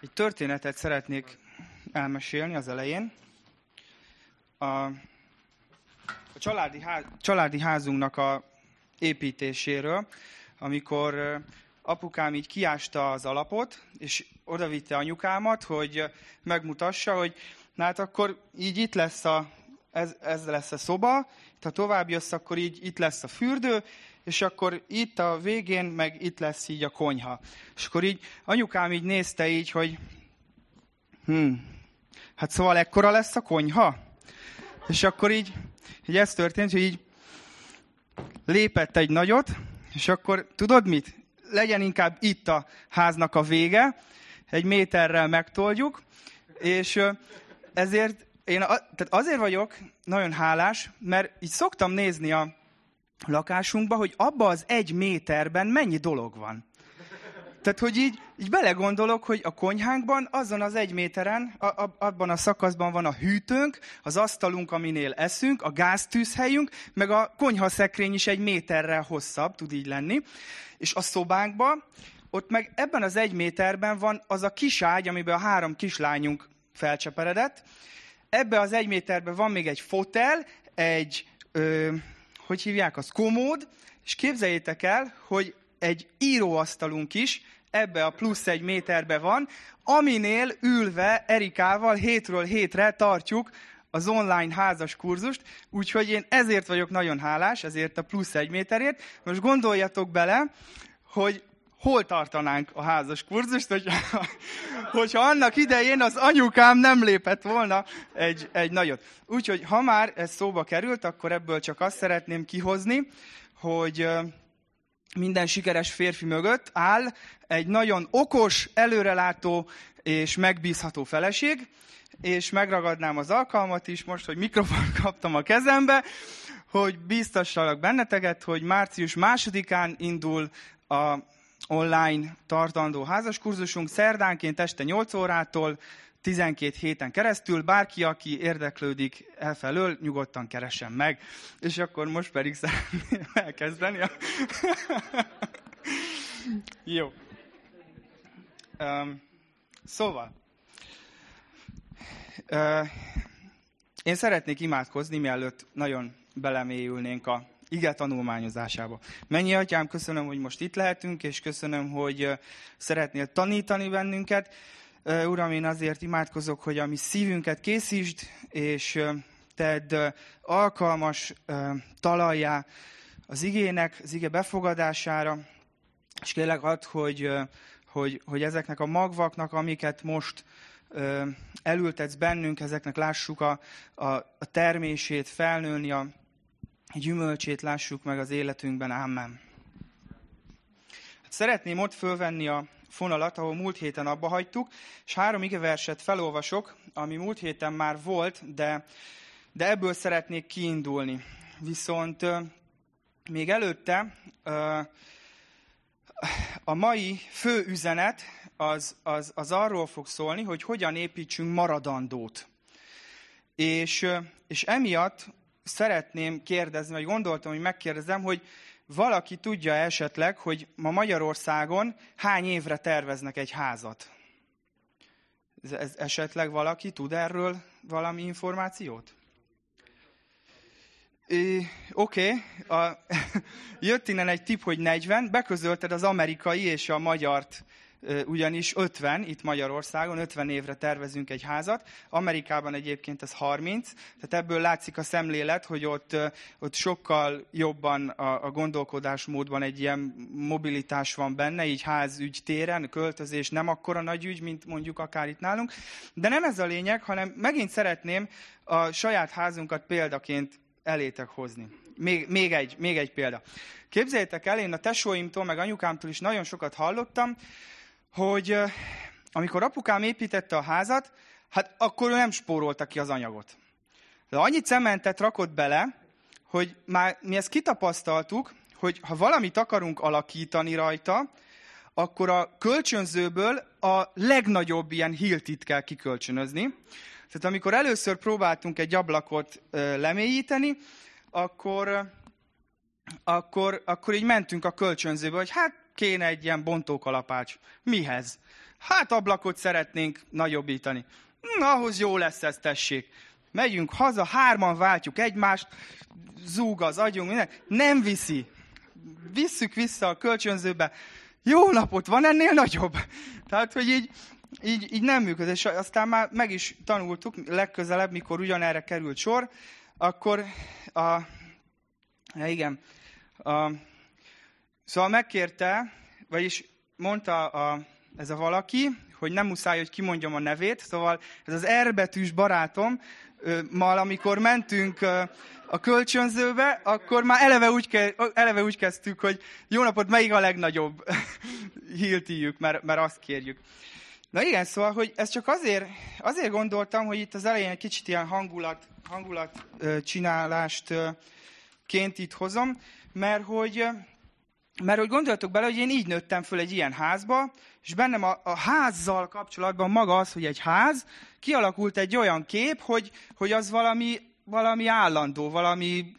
Egy történetet szeretnék elmesélni az elején. A, a családi, ház, családi házunknak a építéséről, amikor apukám így kiásta az alapot, és odavitte anyukámat, hogy megmutassa, hogy na hát akkor így itt lesz a, ez, ez lesz a szoba, ha tovább jössz, akkor így itt lesz a fürdő, és akkor itt a végén meg itt lesz így a konyha. És akkor így anyukám így nézte így, hogy hm, hát szóval ekkora lesz a konyha? És akkor így, így ez történt, hogy így lépett egy nagyot, és akkor tudod mit? Legyen inkább itt a háznak a vége, egy méterrel megtoljuk, és ezért én tehát azért vagyok nagyon hálás, mert így szoktam nézni a lakásunkba, hogy abba az egy méterben mennyi dolog van. Tehát, hogy így, így belegondolok, hogy a konyhánkban, azon az egy méteren, a, a, abban a szakaszban van a hűtőnk, az asztalunk, aminél eszünk, a gáztűzhelyünk, meg a konyhaszekrény is egy méterrel hosszabb, tud így lenni. És a szobánkban, ott meg ebben az egy méterben van az a kis ágy, amiben a három kislányunk felcseperedett. Ebbe az egy méterben van még egy fotel, egy, ö, hogy hívják, az komód, és képzeljétek el, hogy egy íróasztalunk is ebbe a plusz egy méterbe van, aminél ülve Erikával hétről hétre tartjuk az online házas kurzust, úgyhogy én ezért vagyok nagyon hálás, ezért a plusz egy méterért. Most gondoljatok bele, hogy hol tartanánk a házas kurzust, hogyha, hogyha annak idején az anyukám nem lépett volna egy, egy nagyot. Úgyhogy ha már ez szóba került, akkor ebből csak azt szeretném kihozni, hogy minden sikeres férfi mögött áll egy nagyon okos, előrelátó és megbízható feleség, és megragadnám az alkalmat is most, hogy mikrofon kaptam a kezembe, hogy biztossalak benneteket, hogy március másodikán indul a online tartandó házaskurzusunk szerdánként este 8 órától 12 héten keresztül. Bárki, aki érdeklődik elfelől, nyugodtan keressen meg. És akkor most pedig szeretném elkezdeni. Jó. Um, szóval, uh, én szeretnék imádkozni, mielőtt nagyon belemélyülnénk a ige tanulmányozásába. Mennyi atyám, köszönöm, hogy most itt lehetünk, és köszönöm, hogy szeretnél tanítani bennünket. Uram, én azért imádkozok, hogy a mi szívünket készítsd, és tedd alkalmas talajjá az igének, az ige befogadására, és kérlek add, hogy, hogy, hogy ezeknek a magvaknak, amiket most elültetsz bennünk, ezeknek lássuk a, a termését felnőni, a, gyümölcsét lássuk meg az életünkben. Amen. Hát szeretném ott fölvenni a fonalat, ahol múlt héten abba hagytuk, és három igeverset felolvasok, ami múlt héten már volt, de, de ebből szeretnék kiindulni. Viszont még előtte a mai fő üzenet az, az, az arról fog szólni, hogy hogyan építsünk maradandót. És, és emiatt szeretném kérdezni, vagy gondoltam, hogy megkérdezem, hogy valaki tudja esetleg, hogy ma Magyarországon hány évre terveznek egy házat? Ez, ez esetleg valaki tud erről valami információt? Oké, okay. jött innen egy tip, hogy 40, beközölted az amerikai és a magyart ugyanis 50, itt Magyarországon 50 évre tervezünk egy házat, Amerikában egyébként ez 30, tehát ebből látszik a szemlélet, hogy ott, ott sokkal jobban a, a gondolkodásmódban egy ilyen mobilitás van benne, így házügy téren, költözés nem akkora nagy ügy, mint mondjuk akár itt nálunk. De nem ez a lényeg, hanem megint szeretném a saját házunkat példaként elétek hozni. Még, még, egy, még egy példa. Képzeljétek el, én a tesóimtól, meg anyukámtól is nagyon sokat hallottam, hogy amikor apukám építette a házat, hát akkor ő nem spórolta ki az anyagot. De annyi cementet rakott bele, hogy már mi ezt kitapasztaltuk, hogy ha valamit akarunk alakítani rajta, akkor a kölcsönzőből a legnagyobb ilyen hiltit kell kikölcsönözni. Tehát amikor először próbáltunk egy ablakot lemélyíteni, akkor, akkor, akkor így mentünk a kölcsönzőbe, hogy hát kéne egy ilyen bontókalapács. Mihez? Hát ablakot szeretnénk nagyobbítani. Na, ahhoz jó lesz ez, tessék. Megyünk haza, hárman váltjuk egymást, zúg az agyunk, minden. Nem viszi. Visszük vissza a kölcsönzőbe. Jó napot, van ennél nagyobb? Tehát, hogy így, így, így nem működik. És aztán már meg is tanultuk, legközelebb, mikor ugyanerre került sor, akkor a, igen, a, szóval megkérte, vagyis mondta a, ez a valaki, hogy nem muszáj, hogy kimondjam a nevét, szóval ez az R betűs barátom, mal, amikor mentünk a kölcsönzőbe, akkor már eleve úgy, ke, eleve úgy kezdtük, hogy jó napot, melyik a legnagyobb hiltijük, mert, mert azt kérjük. Na igen, szóval, hogy ezt csak azért, azért gondoltam, hogy itt az elején egy kicsit ilyen hangulat, hangulat csinálást ként itt hozom, mert hogy, mert hogy gondoltok bele, hogy én így nőttem föl egy ilyen házba, és bennem a, a házzal kapcsolatban maga az, hogy egy ház, kialakult egy olyan kép, hogy, hogy az valami, valami állandó, valami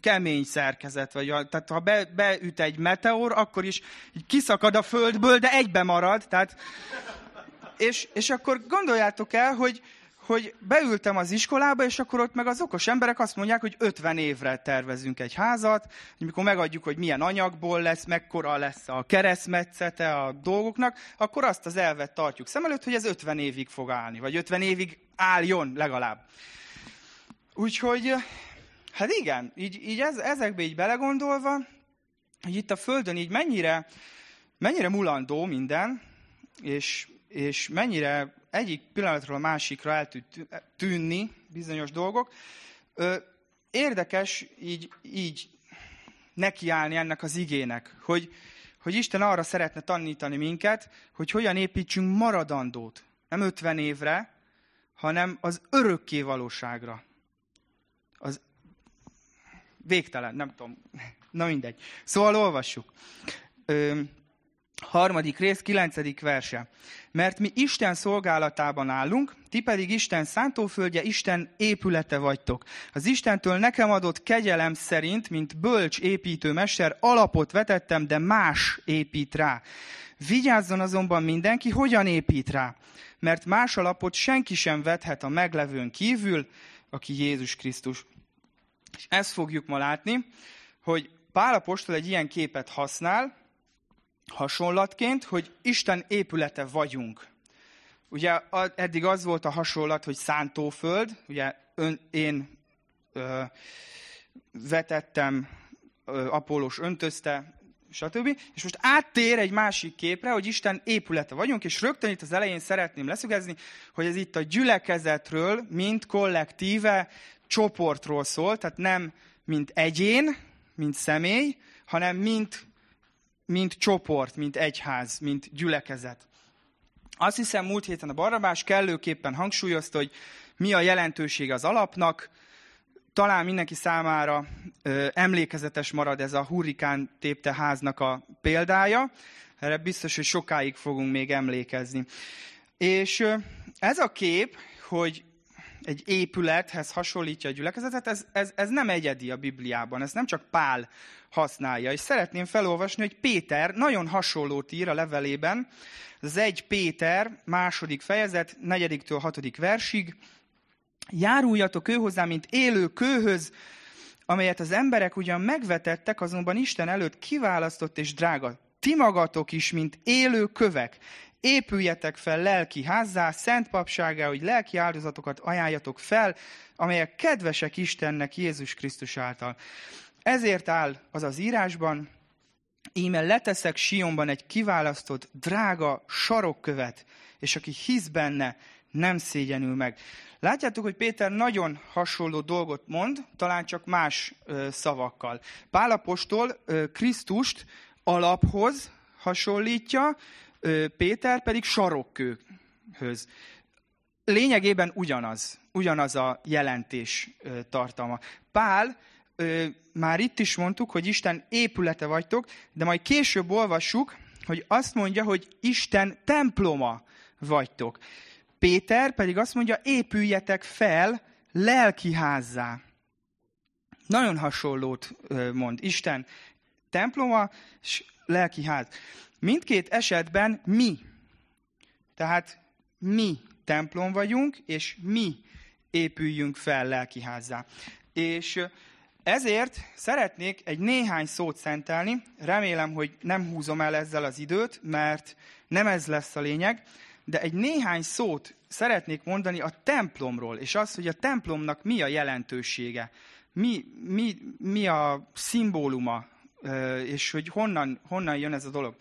kemény szerkezet, vagy tehát ha be, beüt egy meteor, akkor is kiszakad a földből, de egybe marad, tehát és, és akkor gondoljátok el, hogy, hogy beültem az iskolába, és akkor ott meg az okos emberek azt mondják, hogy 50 évre tervezünk egy házat, hogy mikor megadjuk, hogy milyen anyagból lesz, mekkora lesz a keresztmetszete a dolgoknak, akkor azt az elvet tartjuk szem előtt, hogy ez 50 évig fog állni, vagy 50 évig álljon legalább. Úgyhogy, hát igen, így, így ez, ezekbe így belegondolva, hogy itt a Földön így mennyire, mennyire mulandó minden, és, és mennyire egyik pillanatról a másikra el tud tűnni bizonyos dolgok. Érdekes így, így nekiállni ennek az igének, hogy, hogy Isten arra szeretne tanítani minket, hogy hogyan építsünk maradandót. Nem 50 évre, hanem az örökké valóságra. Az végtelen, nem tudom. Na mindegy. Szóval olvassuk. Harmadik rész, kilencedik verse. Mert mi Isten szolgálatában állunk, ti pedig Isten szántóföldje, Isten épülete vagytok. Az Istentől nekem adott kegyelem szerint, mint bölcs építőmester, alapot vetettem, de más épít rá. Vigyázzon azonban mindenki, hogyan épít rá. Mert más alapot senki sem vethet a meglevőn kívül, aki Jézus Krisztus. És ezt fogjuk ma látni, hogy Pál apostol egy ilyen képet használ, hasonlatként, hogy Isten épülete vagyunk. Ugye eddig az volt a hasonlat, hogy szántóföld, ugye ön, én ö, vetettem, ö, Apollos öntözte, stb. És most áttér egy másik képre, hogy Isten épülete vagyunk, és rögtön itt az elején szeretném leszögezni, hogy ez itt a gyülekezetről, mint kollektíve csoportról szól, tehát nem mint egyén, mint személy, hanem mint mint csoport, mint egyház, mint gyülekezet. Azt hiszem, múlt héten a Barabás kellőképpen hangsúlyozta, hogy mi a jelentőség az alapnak. Talán mindenki számára ö, emlékezetes marad ez a hurrikán tépte háznak a példája. Erre biztos, hogy sokáig fogunk még emlékezni. És ö, ez a kép, hogy egy épülethez hasonlítja a gyülekezetet, ez, ez, ez nem egyedi a Bibliában, ez nem csak Pál használja. És szeretném felolvasni, hogy Péter nagyon hasonlót ír a levelében, az egy Péter, második fejezet, negyediktől hatodik versig. Járuljatok ő hozzá, mint élő kőhöz, amelyet az emberek ugyan megvetettek, azonban Isten előtt kiválasztott és drága. Ti magatok is, mint élő kövek, épüljetek fel lelki házzá, szent papságá, hogy lelki áldozatokat ajánljatok fel, amelyek kedvesek Istennek Jézus Krisztus által. Ezért áll az az írásban, íme leteszek Sionban egy kiválasztott, drága sarokkövet, és aki hisz benne, nem szégyenül meg. Látjátok, hogy Péter nagyon hasonló dolgot mond, talán csak más ö, szavakkal. Pálapostól ö, Krisztust alaphoz hasonlítja, Péter pedig sarokkőhöz. Lényegében ugyanaz, ugyanaz a jelentés tartalma. Pál már itt is mondtuk, hogy Isten épülete vagytok, de majd később olvassuk, hogy azt mondja, hogy Isten temploma vagytok. Péter pedig azt mondja, épüljetek fel lelki házzá. Nagyon hasonlót mond. Isten temploma, és lelki ház. Mindkét esetben mi. Tehát mi templom vagyunk, és mi épüljünk fel lelkiházzá. És ezért szeretnék egy néhány szót szentelni. Remélem, hogy nem húzom el ezzel az időt, mert nem ez lesz a lényeg, de egy néhány szót szeretnék mondani a templomról, és az, hogy a templomnak mi a jelentősége, mi, mi, mi a szimbóluma, és hogy honnan, honnan jön ez a dolog.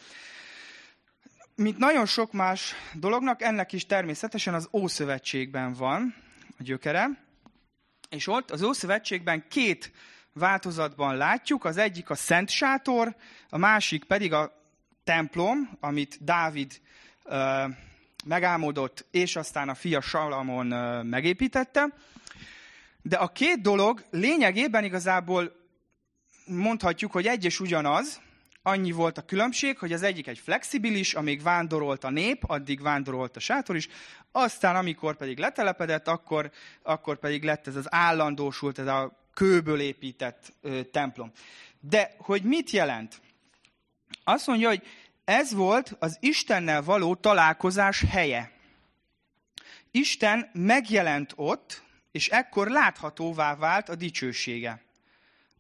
Mint nagyon sok más dolognak, ennek is természetesen az Ószövetségben van a gyökere, és ott az Ószövetségben két változatban látjuk, az egyik a Szent Sátor, a másik pedig a templom, amit Dávid uh, megálmodott, és aztán a fia Salamon uh, megépítette. De a két dolog lényegében igazából mondhatjuk, hogy egy és ugyanaz, annyi volt a különbség, hogy az egyik egy flexibilis, amíg vándorolt a nép, addig vándorolt a sátor is, aztán amikor pedig letelepedett, akkor, akkor pedig lett ez az állandósult, ez a kőből épített ö, templom. De hogy mit jelent? Azt mondja, hogy ez volt az Istennel való találkozás helye. Isten megjelent ott, és ekkor láthatóvá vált a dicsősége.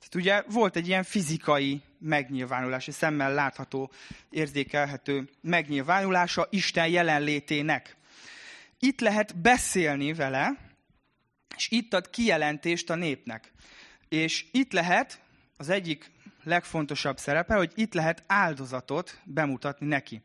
Tehát ugye volt egy ilyen fizikai megnyilvánulás, egy szemmel látható, érzékelhető megnyilvánulása Isten jelenlétének. Itt lehet beszélni vele, és itt ad kijelentést a népnek. És itt lehet, az egyik legfontosabb szerepe, hogy itt lehet áldozatot bemutatni neki.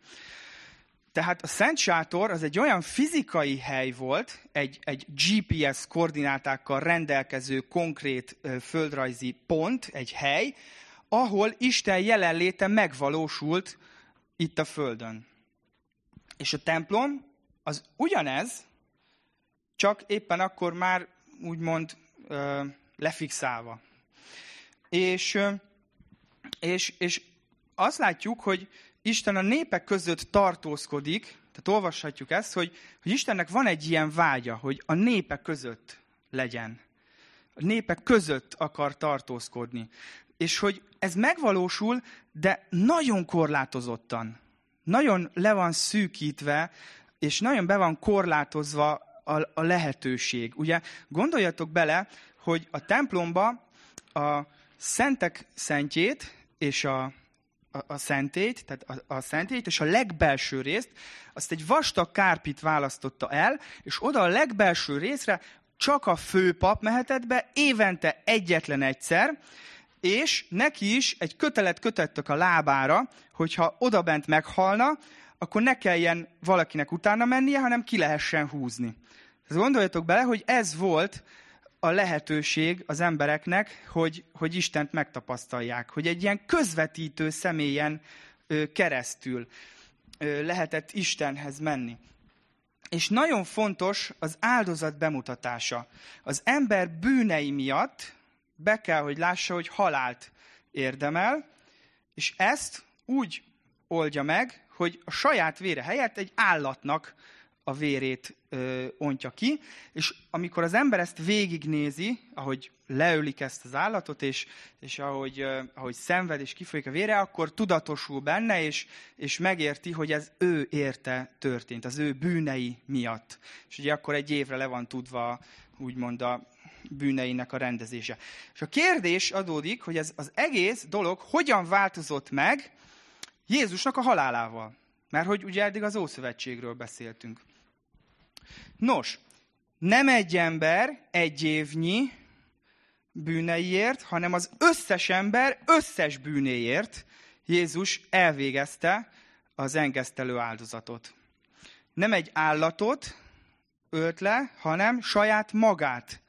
Tehát a Szent Sátor az egy olyan fizikai hely volt, egy, egy GPS koordinátákkal rendelkező konkrét földrajzi pont, egy hely, ahol Isten jelenléte megvalósult itt a Földön. És a templom az ugyanez, csak éppen akkor már úgymond ö, lefixálva. És, és, és azt látjuk, hogy Isten a népek között tartózkodik, tehát olvashatjuk ezt, hogy, hogy Istennek van egy ilyen vágya, hogy a népek között legyen. A népek között akar tartózkodni. És hogy ez megvalósul, de nagyon korlátozottan. Nagyon le van szűkítve, és nagyon be van korlátozva a, a lehetőség. Ugye gondoljatok bele, hogy a templomba a szentek szentjét és a a, a szentét, tehát a, a szentét, és a legbelső részt, azt egy vastag kárpit választotta el, és oda a legbelső részre csak a főpap mehetett be, évente egyetlen egyszer, és neki is egy kötelet kötöttek a lábára, hogyha odabent meghalna, akkor ne kelljen valakinek utána mennie, hanem ki lehessen húzni. Tehát gondoljatok bele, hogy ez volt a lehetőség az embereknek, hogy, hogy Istent megtapasztalják, hogy egy ilyen közvetítő személyen keresztül lehetett Istenhez menni. És nagyon fontos az áldozat bemutatása. Az ember bűnei miatt be kell, hogy lássa, hogy halált érdemel, és ezt úgy oldja meg, hogy a saját vére helyett egy állatnak a vérét ö, ontja ki, és amikor az ember ezt végignézi, ahogy leölik ezt az állatot, és, és ahogy, ö, ahogy szenved és kifolyik a vére, akkor tudatosul benne, és, és megérti, hogy ez ő érte történt, az ő bűnei miatt. És ugye akkor egy évre le van tudva, úgymond a bűneinek a rendezése. És a kérdés adódik, hogy ez az egész dolog hogyan változott meg Jézusnak a halálával. Mert hogy ugye eddig az Ószövetségről beszéltünk. Nos, nem egy ember egy évnyi bűneiért, hanem az összes ember összes bűnéért Jézus elvégezte az engesztelő áldozatot. Nem egy állatot ölt le, hanem saját magát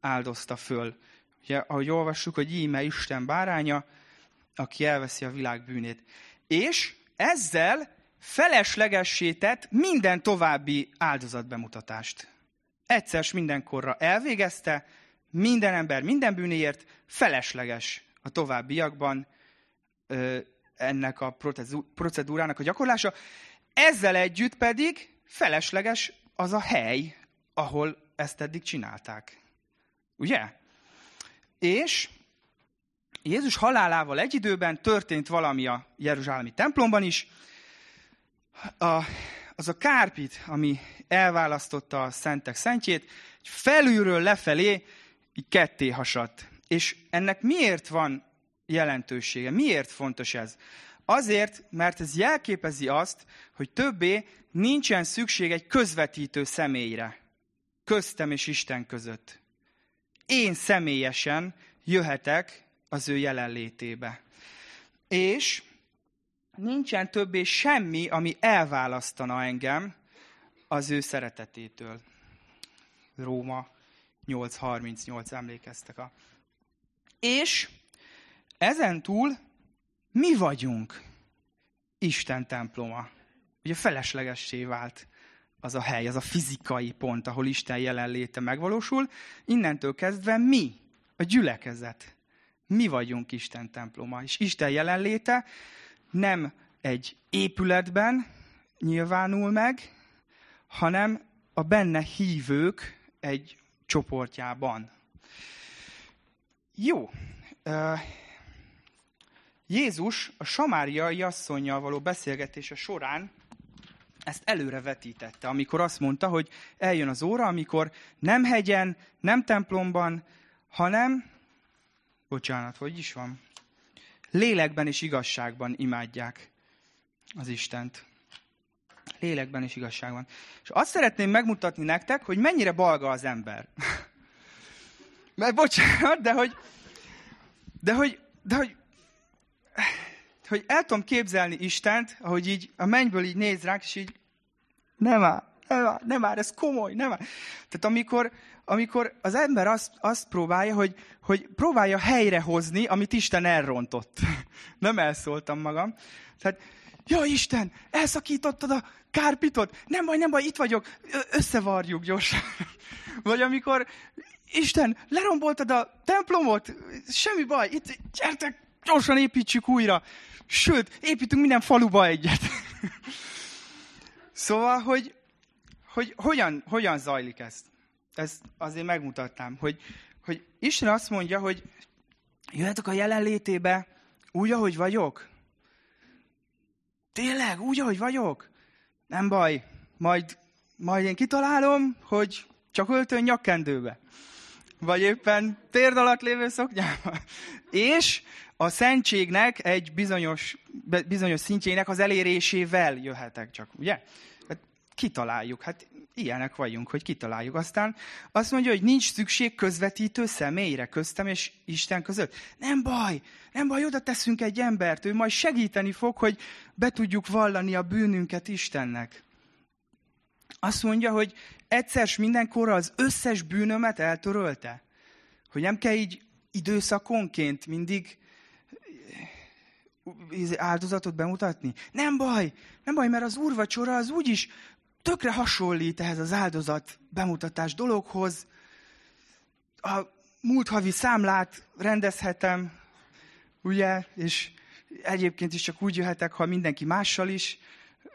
áldozta föl. Ugye, ahogy olvassuk, hogy íme Isten báránya, aki elveszi a világ bűnét. És ezzel feleslegessé tett minden további áldozatbemutatást. Egyszer mindenkorra elvégezte, minden ember minden bűnéért felesleges a továbbiakban ö, ennek a procedúrának a gyakorlása. Ezzel együtt pedig felesleges az a hely, ahol ezt eddig csinálták. Ugye? És Jézus halálával egy időben történt valami a Jeruzsálemi templomban is. A, az a kárpit, ami elválasztotta a szentek szentjét, felülről lefelé így ketté hasadt. És ennek miért van jelentősége? Miért fontos ez? Azért, mert ez jelképezi azt, hogy többé nincsen szükség egy közvetítő személyre, köztem és Isten között. Én személyesen jöhetek az ő jelenlétébe. És nincsen többé semmi, ami elválasztana engem az ő szeretetétől. Róma 8.38 emlékeztek a... És ezen túl mi vagyunk Isten temploma. Ugye feleslegessé vált az a hely, az a fizikai pont, ahol Isten jelenléte megvalósul. Innentől kezdve mi, a gyülekezet, mi vagyunk Isten temploma. És Isten jelenléte nem egy épületben nyilvánul meg, hanem a benne hívők egy csoportjában. Jó. Jézus a samáriai asszonynal való beszélgetése során ezt előre vetítette, amikor azt mondta, hogy eljön az óra, amikor nem hegyen, nem templomban, hanem, bocsánat, hogy is van, lélekben és igazságban imádják az Istent. Lélekben és igazságban. És azt szeretném megmutatni nektek, hogy mennyire balga az ember. Mert bocsánat, de hogy, de hogy, de hogy hogy el tudom képzelni Istent, ahogy így a mennyből így néz ránk, és így nem áll, nem áll, nem áll, ez komoly, nem áll. Tehát amikor, amikor az ember azt, azt próbálja, hogy, hogy próbálja helyrehozni, amit Isten elrontott. nem elszóltam magam. Tehát, ja Isten, elszakítottad a kárpitot, nem baj, nem baj, itt vagyok, összevarjuk gyorsan. Vagy amikor, Isten, leromboltad a templomot, semmi baj, itt, gyertek, gyorsan építsük újra. Sőt, építünk minden faluba egyet. szóval, hogy, hogy hogyan, hogyan zajlik ezt? Ezt azért megmutattam, hogy, hogy Isten azt mondja, hogy jöhetek a jelenlétébe úgy, ahogy vagyok. Tényleg, úgy, ahogy vagyok? Nem baj, majd, majd én kitalálom, hogy csak öltön nyakkendőbe. Vagy éppen térd alatt lévő szoknyába. És a szentségnek egy bizonyos, bizonyos szintjének az elérésével jöhetek csak, ugye? Kitaláljuk, hát ilyenek vagyunk, hogy kitaláljuk. Aztán azt mondja, hogy nincs szükség közvetítő személyre köztem és Isten között. Nem baj, nem baj, oda teszünk egy embert, ő majd segíteni fog, hogy be tudjuk vallani a bűnünket Istennek. Azt mondja, hogy egyszer mindenkorra az összes bűnömet eltörölte. Hogy nem kell így időszakonként mindig áldozatot bemutatni? Nem baj, nem baj, mert az úrvacsora az úgyis tökre hasonlít ehhez az áldozat bemutatás dologhoz. A múlt havi számlát rendezhetem, ugye, és egyébként is csak úgy jöhetek, ha mindenki mással is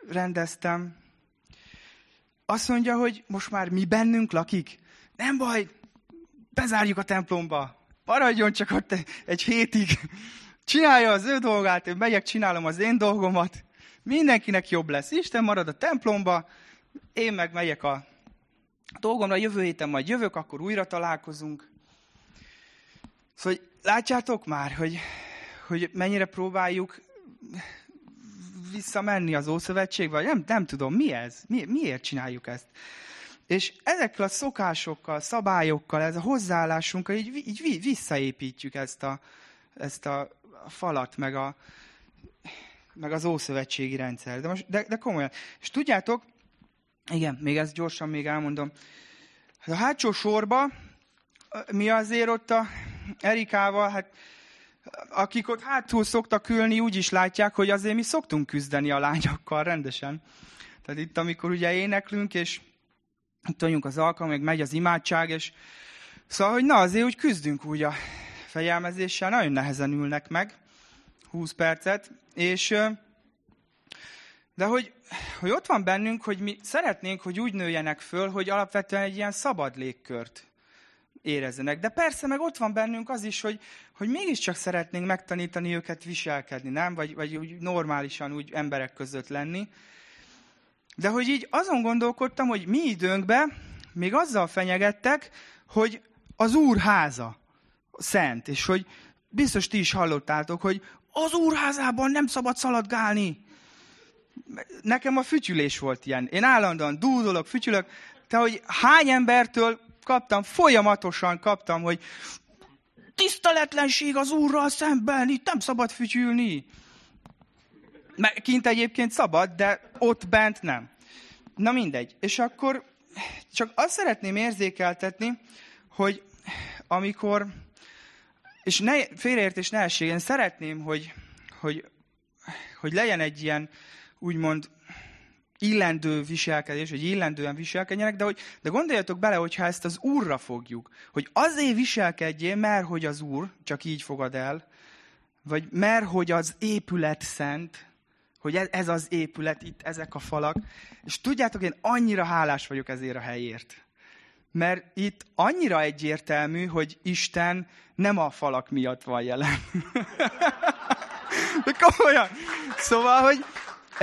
rendeztem. Azt mondja, hogy most már mi bennünk lakik. Nem baj, bezárjuk a templomba. Maradjon csak ott egy hétig. Csinálja az ő dolgát, én megyek, csinálom az én dolgomat. Mindenkinek jobb lesz. Isten marad a templomba, én meg megyek a dolgomra, jövő héten majd jövök, akkor újra találkozunk. Szóval látjátok már, hogy, hogy mennyire próbáljuk visszamenni az Ószövetségbe? Nem, nem tudom, mi ez? Mi, miért csináljuk ezt? És ezekkel a szokásokkal, szabályokkal, ez a hozzáállásunkkal így, így visszaépítjük ezt a, ezt a falat, meg, a, meg az ószövetségi rendszer. De, most, de, de komolyan. És tudjátok, igen, még ezt gyorsan még elmondom. A hátsó sorba, mi azért ott a Erikával, hát akik ott hátul szoktak ülni, úgy is látják, hogy azért mi szoktunk küzdeni a lányokkal rendesen. Tehát itt, amikor ugye éneklünk, és itt az alkalom, meg megy az imádság, és szóval, hogy na, azért úgy küzdünk úgy a fejelmezéssel, nagyon nehezen ülnek meg, 20 percet, és de hogy, hogy ott van bennünk, hogy mi szeretnénk, hogy úgy nőjenek föl, hogy alapvetően egy ilyen szabad légkört érezzenek. De persze, meg ott van bennünk az is, hogy, hogy mégiscsak szeretnénk megtanítani őket viselkedni, nem? Vagy, vagy úgy normálisan úgy emberek között lenni. De hogy így azon gondolkodtam, hogy mi időnkben még azzal fenyegettek, hogy az úr háza szent, és hogy biztos ti is hallottátok, hogy az úrházában nem szabad szaladgálni. Nekem a fütyülés volt ilyen. Én állandóan dúdolok, fütyülök, de hogy hány embertől kaptam, folyamatosan kaptam, hogy tiszteletlenség az úrral szemben, itt nem szabad fütyülni. Mert kint egyébként szabad, de ott bent nem. Na mindegy. És akkor csak azt szeretném érzékeltetni, hogy amikor, és ne, félreértés ne essék, én szeretném, hogy, hogy, hogy legyen egy ilyen, úgymond, illendő viselkedés, hogy illendően viselkedjenek, de, hogy, de gondoljatok bele, hogyha ezt az Úrra fogjuk, hogy azért viselkedjél, mert hogy az Úr, csak így fogad el, vagy mert hogy az épület szent, hogy ez, ez az épület, itt ezek a falak. És tudjátok, én annyira hálás vagyok ezért a helyért. Mert itt annyira egyértelmű, hogy Isten nem a falak miatt van jelen. De komolyan. Szóval, hogy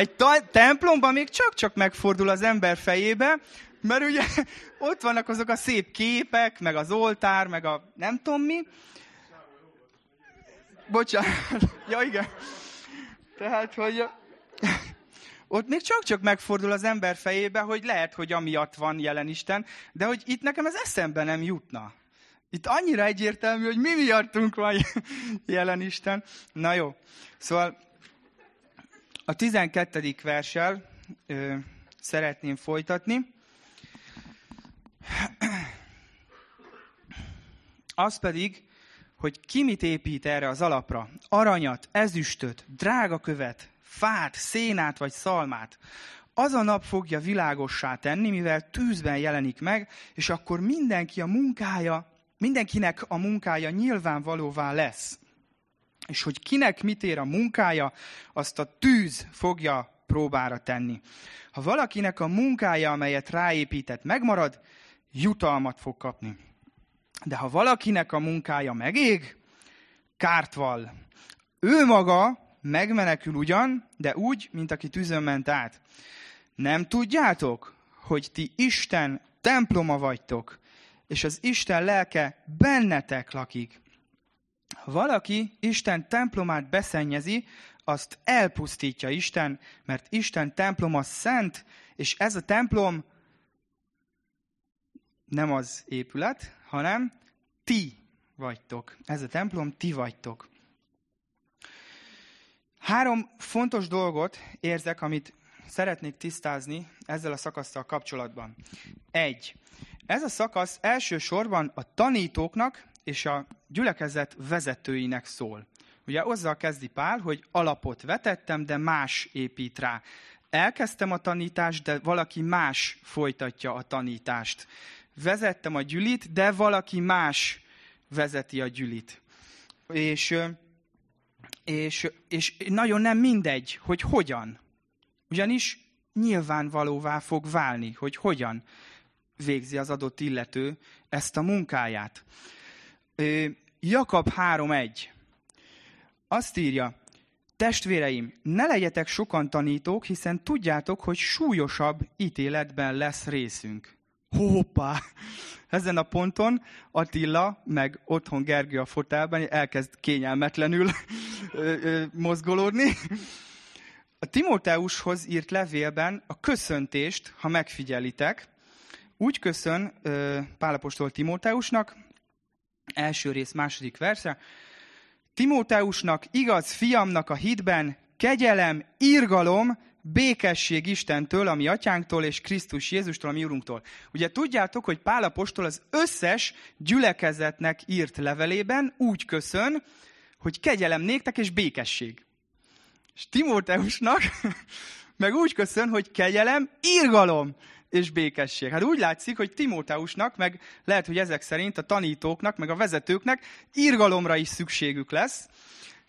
egy templomban még csak-csak megfordul az ember fejébe, mert ugye ott vannak azok a szép képek, meg az oltár, meg a nem tudom mi. Bocsánat. Ja, igen. Tehát, hogy ott még csak-csak megfordul az ember fejébe, hogy lehet, hogy amiatt van jelen Isten, de hogy itt nekem ez eszembe nem jutna. Itt annyira egyértelmű, hogy mi miattunk van jelen Isten. Na jó, szóval a 12. versel ö, szeretném folytatni. Az pedig, hogy ki mit épít erre az alapra. Aranyat, ezüstöt, drága követ, fát, szénát vagy szalmát. Az a nap fogja világossá tenni, mivel tűzben jelenik meg, és akkor mindenki a munkája, mindenkinek a munkája nyilvánvalóvá lesz. És hogy kinek mit ér a munkája, azt a tűz fogja próbára tenni. Ha valakinek a munkája, amelyet ráépített, megmarad, jutalmat fog kapni. De ha valakinek a munkája megég, kárt vall. Ő maga megmenekül ugyan, de úgy, mint aki tűzön ment át. Nem tudjátok, hogy ti Isten temploma vagytok, és az Isten lelke bennetek lakik. Valaki Isten templomát beszennyezi, azt elpusztítja Isten, mert Isten temploma szent, és ez a templom nem az épület, hanem ti vagytok. Ez a templom ti vagytok. Három fontos dolgot érzek, amit szeretnék tisztázni ezzel a szakasztal kapcsolatban. Egy. Ez a szakasz elsősorban a tanítóknak és a gyülekezet vezetőinek szól. Ugye azzal kezdi Pál, hogy alapot vetettem, de más épít rá. Elkezdtem a tanítást, de valaki más folytatja a tanítást. Vezettem a gyülit, de valaki más vezeti a gyülit. És és, és nagyon nem mindegy, hogy hogyan. Ugyanis nyilvánvalóvá fog válni, hogy hogyan végzi az adott illető ezt a munkáját. Jakab 3.1 azt írja, Testvéreim, ne legyetek sokan tanítók, hiszen tudjátok, hogy súlyosabb ítéletben lesz részünk. Hoppá! Ezen a ponton Attila, meg otthon Gergő a fotelben elkezd kényelmetlenül mozgolódni. A Timóteushoz írt levélben a köszöntést, ha megfigyelitek, úgy köszön Pálapostól Timóteusnak, első rész, második verse, Timóteusnak, igaz fiamnak a hitben, kegyelem, irgalom, békesség Istentől, ami atyánktól, és Krisztus Jézustól, ami Urunktól. Ugye tudjátok, hogy Pál apostol az összes gyülekezetnek írt levelében úgy köszön, hogy kegyelem néktek és békesség. És Timóteusnak meg úgy köszön, hogy kegyelem, irgalom és békesség. Hát úgy látszik, hogy Timóteusnak, meg lehet, hogy ezek szerint a tanítóknak, meg a vezetőknek irgalomra is szükségük lesz,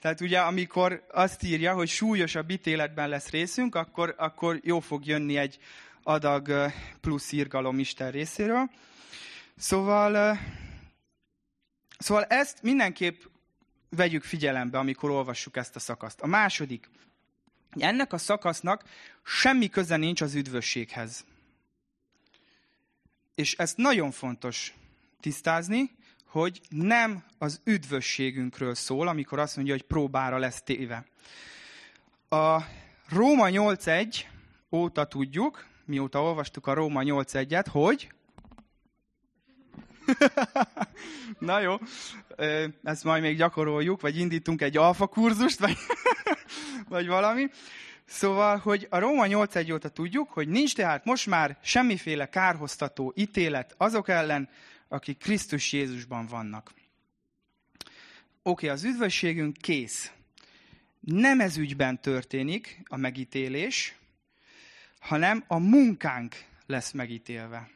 tehát ugye, amikor azt írja, hogy súlyosabb ítéletben lesz részünk, akkor, akkor jó fog jönni egy adag plusz írgalom Isten részéről. Szóval Szóval ezt mindenképp vegyük figyelembe, amikor olvassuk ezt a szakaszt. A második. Ennek a szakasznak semmi köze nincs az üdvösséghez. És ezt nagyon fontos tisztázni, hogy nem az üdvösségünkről szól, amikor azt mondja, hogy próbára lesz téve. A Róma 8.1 óta tudjuk, mióta olvastuk a Róma 8.1-et, hogy Na jó, ezt majd még gyakoroljuk, vagy indítunk egy alfa kurzust, vagy, vagy valami. Szóval, hogy a Róma 8.1 óta tudjuk, hogy nincs tehát most már semmiféle kárhoztató ítélet azok ellen, akik Krisztus Jézusban vannak. Oké, okay, az üdvösségünk kész. Nem ez ügyben történik a megítélés, hanem a munkánk lesz megítélve.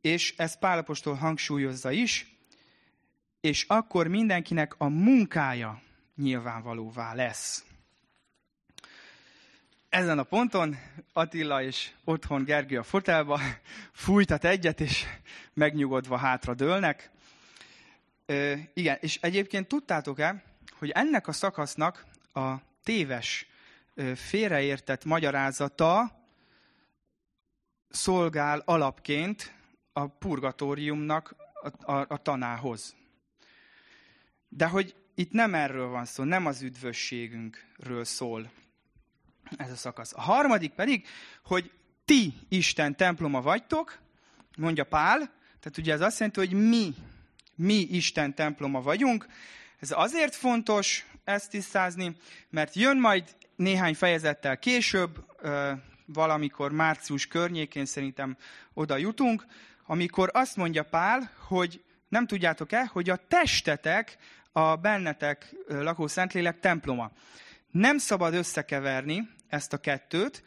És ezt Pálapostól hangsúlyozza is, és akkor mindenkinek a munkája nyilvánvalóvá lesz. Ezen a ponton Attila és otthon Gergő a fotelba fújtat egyet, és megnyugodva hátra dőlnek. Ö, igen, és egyébként tudtátok-e, hogy ennek a szakasznak a téves, félreértett magyarázata szolgál alapként a purgatóriumnak a, a, a tanához. De hogy itt nem erről van szó, nem az üdvösségünkről szól ez a szakasz. A harmadik pedig, hogy ti Isten temploma vagytok, mondja Pál, tehát ugye ez azt jelenti, hogy mi, mi Isten temploma vagyunk. Ez azért fontos ezt tisztázni, mert jön majd néhány fejezettel később, valamikor március környékén szerintem oda jutunk, amikor azt mondja Pál, hogy nem tudjátok-e, hogy a testetek a bennetek lakó Szentlélek temploma. Nem szabad összekeverni ezt a kettőt.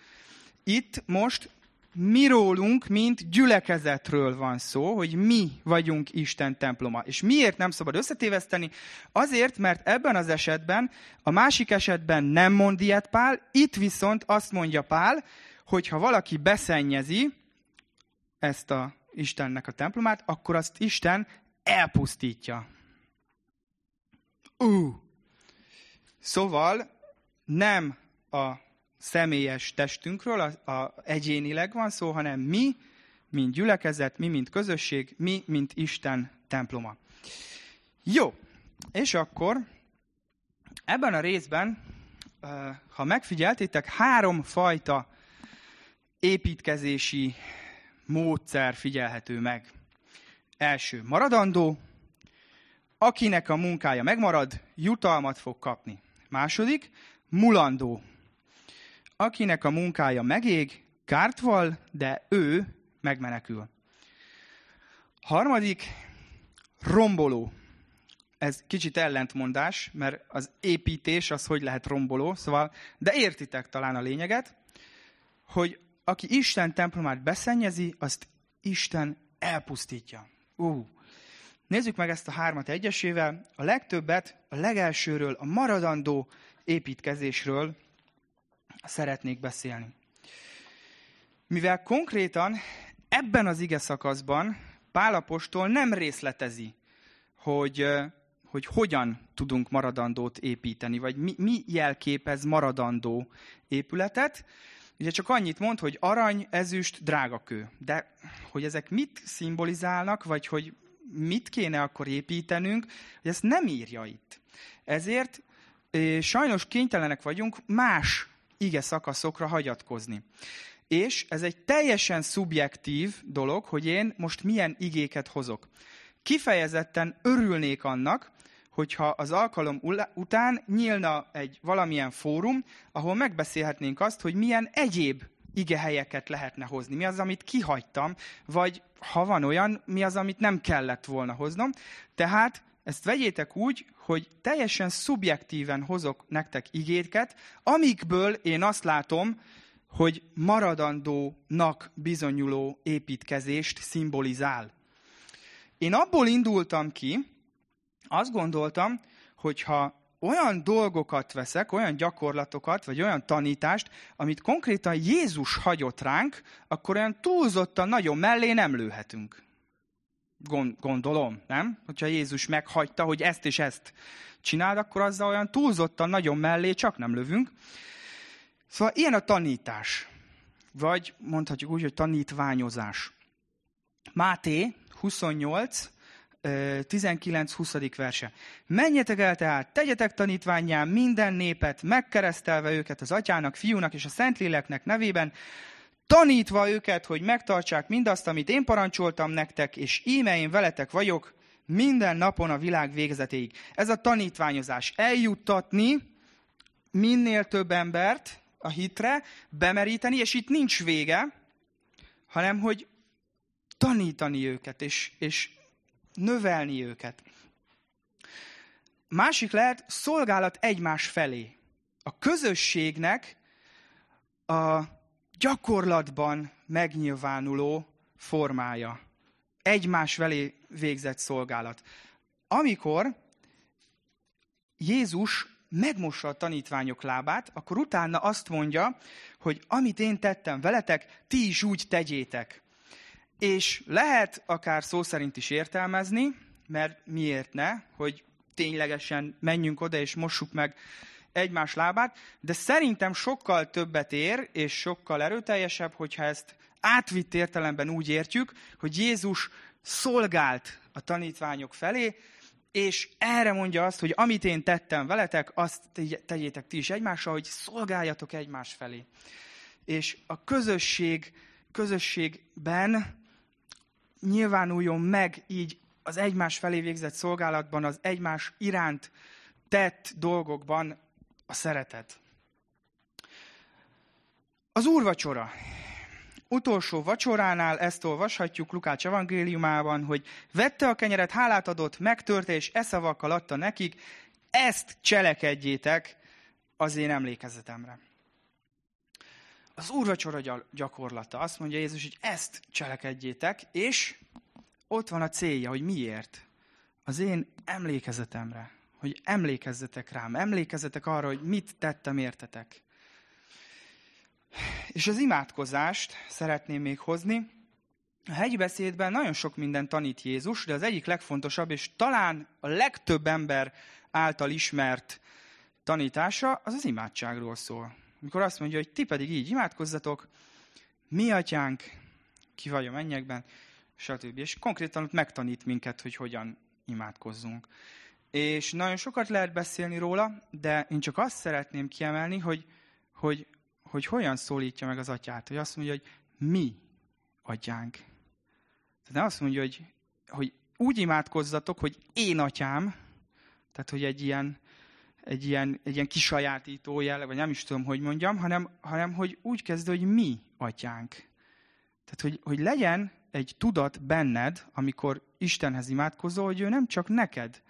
Itt most mi rólunk, mint gyülekezetről van szó, hogy mi vagyunk Isten temploma. És miért nem szabad összetéveszteni? Azért, mert ebben az esetben, a másik esetben nem mond ilyet Pál, itt viszont azt mondja Pál, hogy ha valaki beszennyezi ezt a Istennek a templomát, akkor azt Isten elpusztítja. Ú! Szóval nem a személyes testünkről, a, a egyénileg van szó, hanem mi, mint gyülekezet, mi, mint közösség, mi, mint Isten temploma. Jó, és akkor ebben a részben, ha megfigyeltétek, három fajta építkezési módszer figyelhető meg. Első, maradandó, akinek a munkája megmarad, jutalmat fog kapni. Második, mulandó, akinek a munkája megég, kárt val, de ő megmenekül. Harmadik, romboló. Ez kicsit ellentmondás, mert az építés az hogy lehet romboló, szóval, de értitek talán a lényeget, hogy aki Isten templomát beszennyezi, azt Isten elpusztítja. Ú, Nézzük meg ezt a hármat egyesével. A legtöbbet a legelsőről, a maradandó építkezésről szeretnék beszélni. Mivel konkrétan ebben az ige szakaszban Pálapostól nem részletezi, hogy, hogy hogyan tudunk maradandót építeni, vagy mi, mi jelképez maradandó épületet. Ugye csak annyit mond, hogy arany, ezüst, drágakő. De hogy ezek mit szimbolizálnak, vagy hogy mit kéne akkor építenünk, hogy ezt nem írja itt. Ezért sajnos kénytelenek vagyunk más ige szakaszokra hagyatkozni. És ez egy teljesen szubjektív dolog, hogy én most milyen igéket hozok. Kifejezetten örülnék annak, hogyha az alkalom után nyílna egy valamilyen fórum, ahol megbeszélhetnénk azt, hogy milyen egyéb igehelyeket lehetne hozni. Mi az, amit kihagytam, vagy ha van olyan, mi az, amit nem kellett volna hoznom. Tehát ezt vegyétek úgy, hogy teljesen szubjektíven hozok nektek igéket, amikből én azt látom, hogy maradandónak bizonyuló építkezést szimbolizál. Én abból indultam ki, azt gondoltam, hogy ha olyan dolgokat veszek, olyan gyakorlatokat, vagy olyan tanítást, amit konkrétan Jézus hagyott ránk, akkor olyan túlzottan nagyon mellé nem lőhetünk. Gondolom, nem? Hogyha Jézus meghagyta, hogy ezt és ezt csináld, akkor azzal olyan túlzottan nagyon mellé csak nem lövünk. Szóval ilyen a tanítás. Vagy mondhatjuk úgy, hogy tanítványozás. Máté 28, 19-20. verse. Menjetek el tehát, tegyetek tanítványán minden népet, megkeresztelve őket az atyának, fiúnak és a Szentléleknek nevében, tanítva őket, hogy megtartsák mindazt, amit én parancsoltam nektek, és íme én veletek vagyok minden napon a világ végzetéig. Ez a tanítványozás. Eljuttatni minél több embert a hitre, bemeríteni, és itt nincs vége, hanem hogy tanítani őket, és, és növelni őket. Másik lehet szolgálat egymás felé. A közösségnek a gyakorlatban megnyilvánuló formája. Egymás felé végzett szolgálat. Amikor Jézus megmossa a tanítványok lábát, akkor utána azt mondja, hogy amit én tettem veletek, ti is úgy tegyétek. És lehet akár szó szerint is értelmezni, mert miért ne, hogy ténylegesen menjünk oda és mossuk meg egymás lábát, de szerintem sokkal többet ér, és sokkal erőteljesebb, hogyha ezt átvitt értelemben úgy értjük, hogy Jézus szolgált a tanítványok felé, és erre mondja azt, hogy amit én tettem veletek, azt tegyétek ti is egymással, hogy szolgáljatok egymás felé. És a közösség, közösségben nyilvánuljon meg így az egymás felé végzett szolgálatban, az egymás iránt tett dolgokban a szeretet. Az úrvacsora. Utolsó vacsoránál ezt olvashatjuk Lukács evangéliumában, hogy vette a kenyeret, hálát adott, megtörte és eszavakkal adta nekik, ezt cselekedjétek az én emlékezetemre. Az úrvacsora gyakorlata. Azt mondja Jézus, hogy ezt cselekedjétek, és ott van a célja, hogy miért. Az én emlékezetemre hogy emlékezzetek rám, emlékezzetek arra, hogy mit tettem értetek. És az imádkozást szeretném még hozni. A hegyi beszédben nagyon sok minden tanít Jézus, de az egyik legfontosabb, és talán a legtöbb ember által ismert tanítása, az az imádságról szól. Mikor azt mondja, hogy ti pedig így imádkozzatok, mi atyánk, ki vagy a mennyekben, stb. És konkrétan ott megtanít minket, hogy hogyan imádkozzunk. És nagyon sokat lehet beszélni róla, de én csak azt szeretném kiemelni, hogy, hogy, hogy hogyan szólítja meg az atyát. Hogy azt mondja, hogy mi atyánk. Tehát nem azt mondja, hogy, hogy úgy imádkozzatok, hogy én atyám, tehát hogy egy ilyen, egy ilyen, egy ilyen kisajátító jel, vagy nem is tudom, hogy mondjam, hanem, hanem hogy úgy kezd, hogy mi atyánk. Tehát, hogy, hogy legyen egy tudat benned, amikor Istenhez imádkozol, hogy ő nem csak neked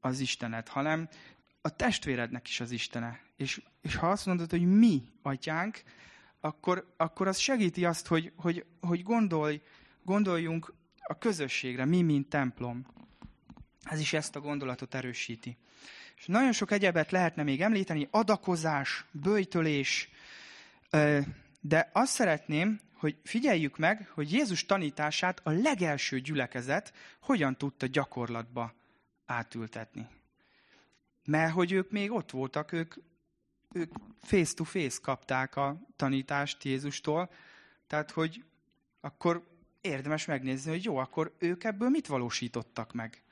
az Istenet, hanem a testvérednek is az Istene. És, és ha azt mondod, hogy mi atyánk, akkor, akkor az segíti azt, hogy, hogy, hogy gondolj, gondoljunk a közösségre, mi, mint templom. Ez is ezt a gondolatot erősíti. És nagyon sok egyebet lehetne még említeni, adakozás, bőjtölés, de azt szeretném, hogy figyeljük meg, hogy Jézus tanítását a legelső gyülekezet hogyan tudta gyakorlatba átültetni. Mert hogy ők még ott voltak, ők, ők face-to-face kapták a tanítást Jézustól, tehát hogy akkor érdemes megnézni, hogy jó, akkor ők ebből mit valósítottak meg.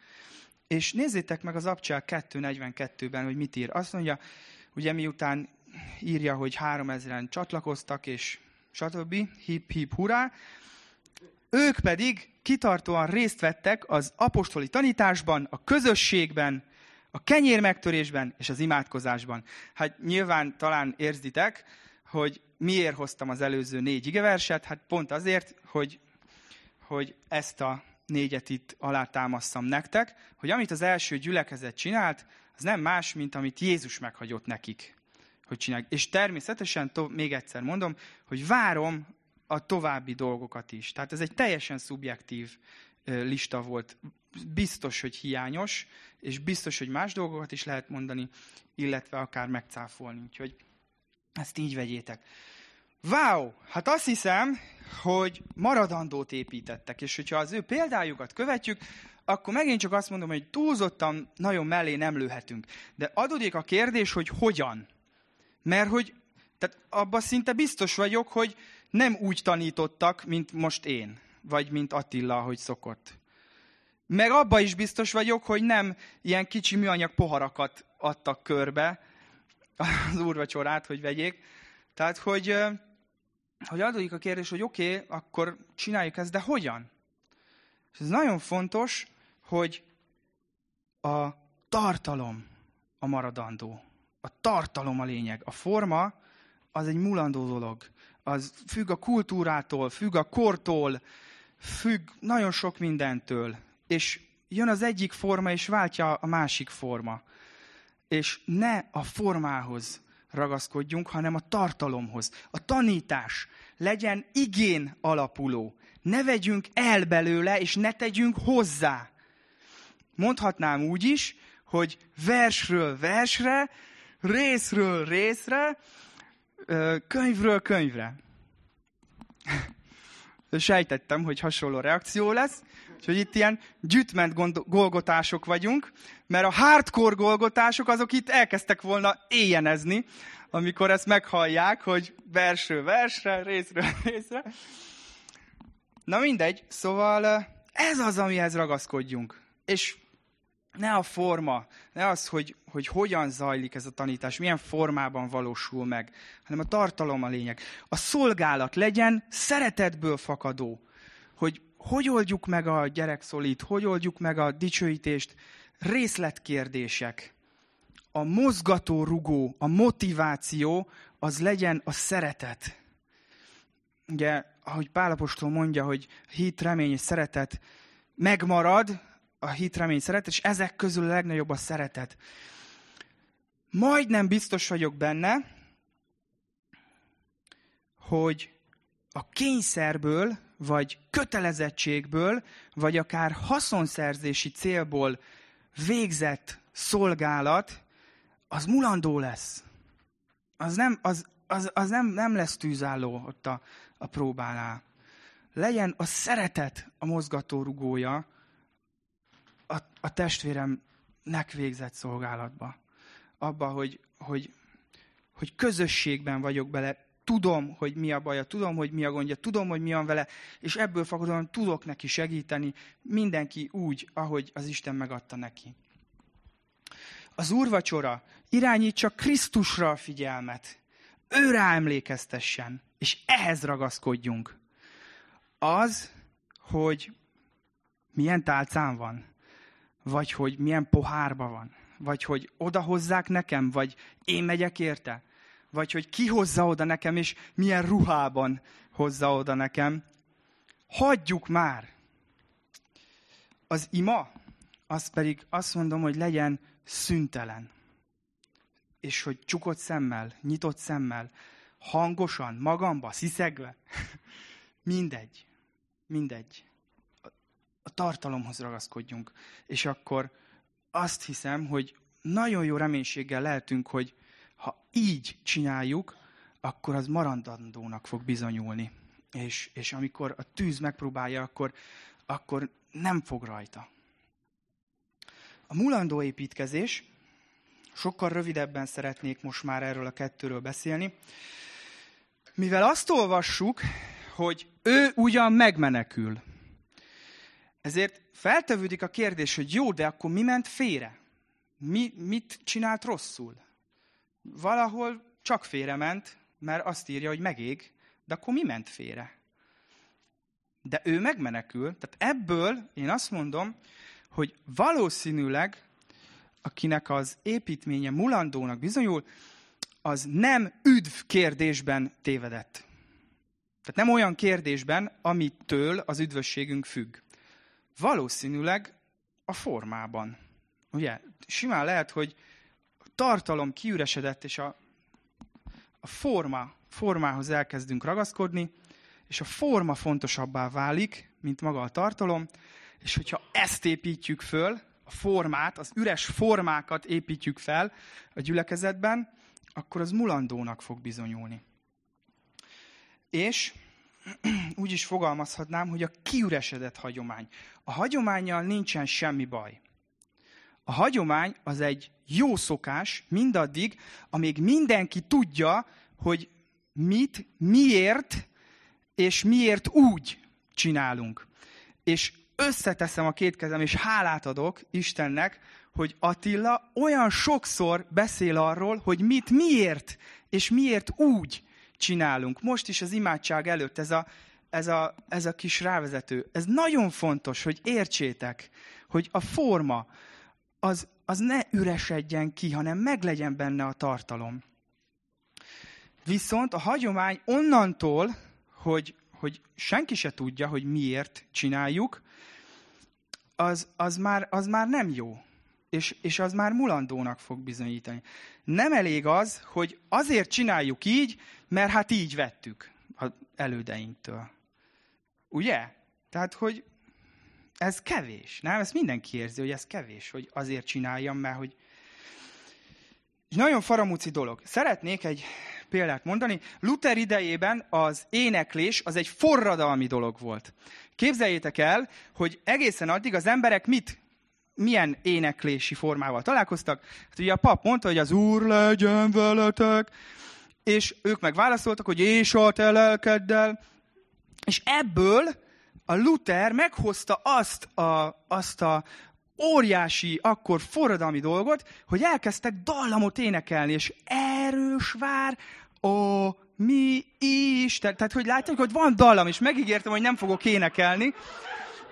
És nézzétek meg az Abcsel 2.42-ben, hogy mit ír. Azt mondja, ugye miután írja, hogy 3000-en csatlakoztak, és stb. hip hip hurrá, ők pedig kitartóan részt vettek az apostoli tanításban, a közösségben, a kenyér megtörésben és az imádkozásban. Hát nyilván talán érzitek, hogy miért hoztam az előző négy igeverset, hát pont azért, hogy, hogy ezt a négyet itt alátámasszam nektek, hogy amit az első gyülekezet csinált, az nem más, mint amit Jézus meghagyott nekik, hogy csinálják. És természetesen, még egyszer mondom, hogy várom a további dolgokat is. Tehát ez egy teljesen szubjektív lista volt. Biztos, hogy hiányos, és biztos, hogy más dolgokat is lehet mondani, illetve akár megcáfolni. Úgyhogy ezt így vegyétek. Wow, hát azt hiszem, hogy maradandót építettek, és hogyha az ő példájukat követjük, akkor megint csak azt mondom, hogy túlzottan nagyon mellé nem lőhetünk. De adódik a kérdés, hogy hogyan. Mert hogy, tehát abban szinte biztos vagyok, hogy nem úgy tanítottak, mint most én, vagy mint Attila, hogy szokott. Meg abba is biztos vagyok, hogy nem ilyen kicsi műanyag poharakat adtak körbe az úrvacsorát, hogy vegyék. Tehát, hogy, hogy adódik a kérdés, hogy oké, okay, akkor csináljuk ezt, de hogyan? És ez nagyon fontos, hogy a tartalom a maradandó. A tartalom a lényeg. A forma az egy mulandó dolog. Az függ a kultúrától, függ a kortól, függ nagyon sok mindentől. És jön az egyik forma, és váltja a másik forma. És ne a formához ragaszkodjunk, hanem a tartalomhoz. A tanítás legyen igén alapuló. Ne vegyünk el belőle, és ne tegyünk hozzá. Mondhatnám úgy is, hogy versről versre, részről részre, könyvről könyvre. Sejtettem, hogy hasonló reakció lesz, úgyhogy itt ilyen gyűjtment golgotások vagyunk, mert a hardcore golgotások azok itt elkezdtek volna éjjenezni, amikor ezt meghallják, hogy versről versre, részről részre. Na mindegy, szóval ez az, amihez ragaszkodjunk. És ne a forma, ne az, hogy, hogy hogyan zajlik ez a tanítás, milyen formában valósul meg, hanem a tartalom a lényeg. A szolgálat legyen szeretetből fakadó, hogy hogy oldjuk meg a gyerekszolit, hogy oldjuk meg a dicsőítést, részletkérdések. A mozgató rugó, a motiváció, az legyen a szeretet. Ugye, ahogy Pálapostól mondja, hogy hit, remény és szeretet megmarad, a hit, remény, szeretet, és ezek közül a legnagyobb a szeretet. Majdnem biztos vagyok benne, hogy a kényszerből, vagy kötelezettségből, vagy akár haszonszerzési célból végzett szolgálat, az mulandó lesz. Az nem, az, az, az nem, nem lesz tűzálló ott a, a próbánál. Legyen a szeretet a mozgató rugója, a, testvéremnek végzett szolgálatba. Abba, hogy, hogy, hogy közösségben vagyok bele, tudom, hogy mi a baja, tudom, hogy mi a gondja, tudom, hogy mi van vele, és ebből fakadóan tudok neki segíteni, mindenki úgy, ahogy az Isten megadta neki. Az úrvacsora irányítsa Krisztusra a figyelmet. Őre emlékeztessen, és ehhez ragaszkodjunk. Az, hogy milyen tálcán van, vagy hogy milyen pohárba van, vagy hogy odahozzák nekem, vagy én megyek érte, vagy hogy ki hozza oda nekem, és milyen ruhában hozza oda nekem. Hagyjuk már! Az ima, az pedig azt mondom, hogy legyen szüntelen. És hogy csukott szemmel, nyitott szemmel, hangosan, magamba, sziszegve. Mindegy. Mindegy a tartalomhoz ragaszkodjunk. És akkor azt hiszem, hogy nagyon jó reménységgel lehetünk, hogy ha így csináljuk, akkor az marandandónak fog bizonyulni. És, és amikor a tűz megpróbálja, akkor, akkor nem fog rajta. A mulandó építkezés, sokkal rövidebben szeretnék most már erről a kettőről beszélni, mivel azt olvassuk, hogy ő ugyan megmenekül, ezért feltevődik a kérdés, hogy jó, de akkor mi ment félre? Mi, mit csinált rosszul? Valahol csak félre ment, mert azt írja, hogy megég, de akkor mi ment félre? De ő megmenekül, tehát ebből én azt mondom, hogy valószínűleg, akinek az építménye mulandónak bizonyul, az nem üdv kérdésben tévedett. Tehát nem olyan kérdésben, amitől az üdvösségünk függ. Valószínűleg a formában. Ugye, simán lehet, hogy a tartalom kiüresedett, és a, a forma, formához elkezdünk ragaszkodni, és a forma fontosabbá válik, mint maga a tartalom, és hogyha ezt építjük föl, a formát, az üres formákat építjük fel a gyülekezetben, akkor az mulandónak fog bizonyulni. És úgy is fogalmazhatnám, hogy a kiüresedett hagyomány. A hagyományjal nincsen semmi baj. A hagyomány az egy jó szokás mindaddig, amíg mindenki tudja, hogy mit, miért, és miért úgy csinálunk. És összeteszem a két kezem, és hálát adok Istennek, hogy Attila olyan sokszor beszél arról, hogy mit miért, és miért úgy csinálunk. Most is az imádság előtt ez a, ez a, ez a kis rávezető. Ez nagyon fontos, hogy értsétek, hogy a forma az, az ne üresedjen ki, hanem meglegyen benne a tartalom. Viszont a hagyomány onnantól, hogy, hogy senki se tudja, hogy miért csináljuk, az, az, már, az már nem jó. És, és az már mulandónak fog bizonyítani. Nem elég az, hogy azért csináljuk így, mert hát így vettük az elődeinktől. Ugye? Tehát, hogy ez kevés. Nem? Ezt mindenki érzi, hogy ez kevés, hogy azért csináljam, mert hogy... És nagyon faramúci dolog. Szeretnék egy példát mondani. Luther idejében az éneklés az egy forradalmi dolog volt. Képzeljétek el, hogy egészen addig az emberek mit milyen éneklési formával találkoztak. Hát ugye a pap mondta, hogy az Úr legyen veletek, és ők meg válaszoltak, hogy és a te lelkeddel. És ebből a Luther meghozta azt a, azt a óriási, akkor forradalmi dolgot, hogy elkezdtek dallamot énekelni, és erős vár, ó, mi is. Te, tehát, hogy látják, hogy van dallam, és megígértem, hogy nem fogok énekelni,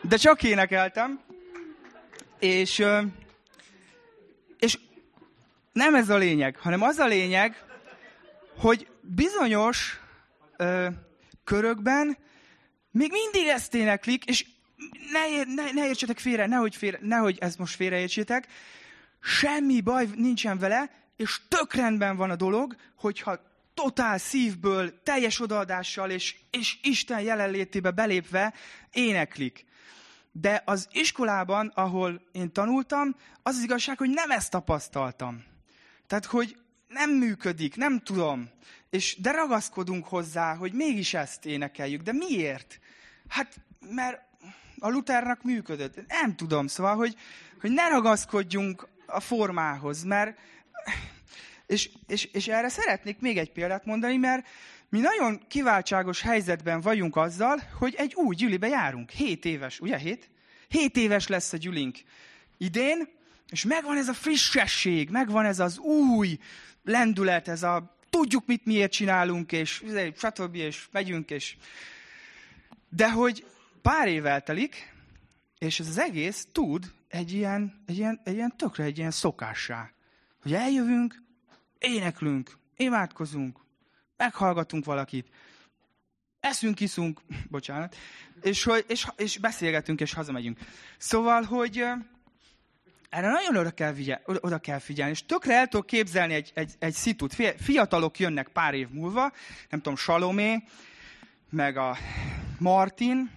de csak énekeltem. És, és nem ez a lényeg, hanem az a lényeg, hogy bizonyos ö, körökben még mindig ezt éneklik, és ne, ne, ne értsetek félre, nehogy, félre, nehogy ezt most félreértsétek, semmi baj nincsen vele, és tök rendben van a dolog, hogyha totál szívből, teljes odaadással és, és Isten jelenlétébe belépve éneklik. De az iskolában, ahol én tanultam, az az igazság, hogy nem ezt tapasztaltam. Tehát, hogy nem működik, nem tudom. És de ragaszkodunk hozzá, hogy mégis ezt énekeljük. De miért? Hát, mert a Luthernak működött. Nem tudom, szóval, hogy, hogy ne ragaszkodjunk a formához, mert és, és, és erre szeretnék még egy példát mondani, mert mi nagyon kiváltságos helyzetben vagyunk azzal, hogy egy új gyülibe járunk. Hét éves, ugye hét? Hét éves lesz a gyülink idén, és megvan ez a frissesség, megvan ez az új lendület, ez a tudjuk mit miért csinálunk, és stb. és megyünk, és... De hogy pár év eltelik, és ez az egész tud egy ilyen, egy ilyen, egy ilyen tökre egy ilyen szokássá. Hogy eljövünk, éneklünk, imádkozunk, meghallgatunk valakit, eszünk, iszunk, bocsánat, és, hogy, és, és beszélgetünk, és hazamegyünk. Szóval, hogy erre nagyon oda kell, figyel, oda kell figyelni, és tökre el tudok képzelni egy, egy, egy szitut. Fiatalok jönnek pár év múlva, nem tudom, Salomé, meg a Martin,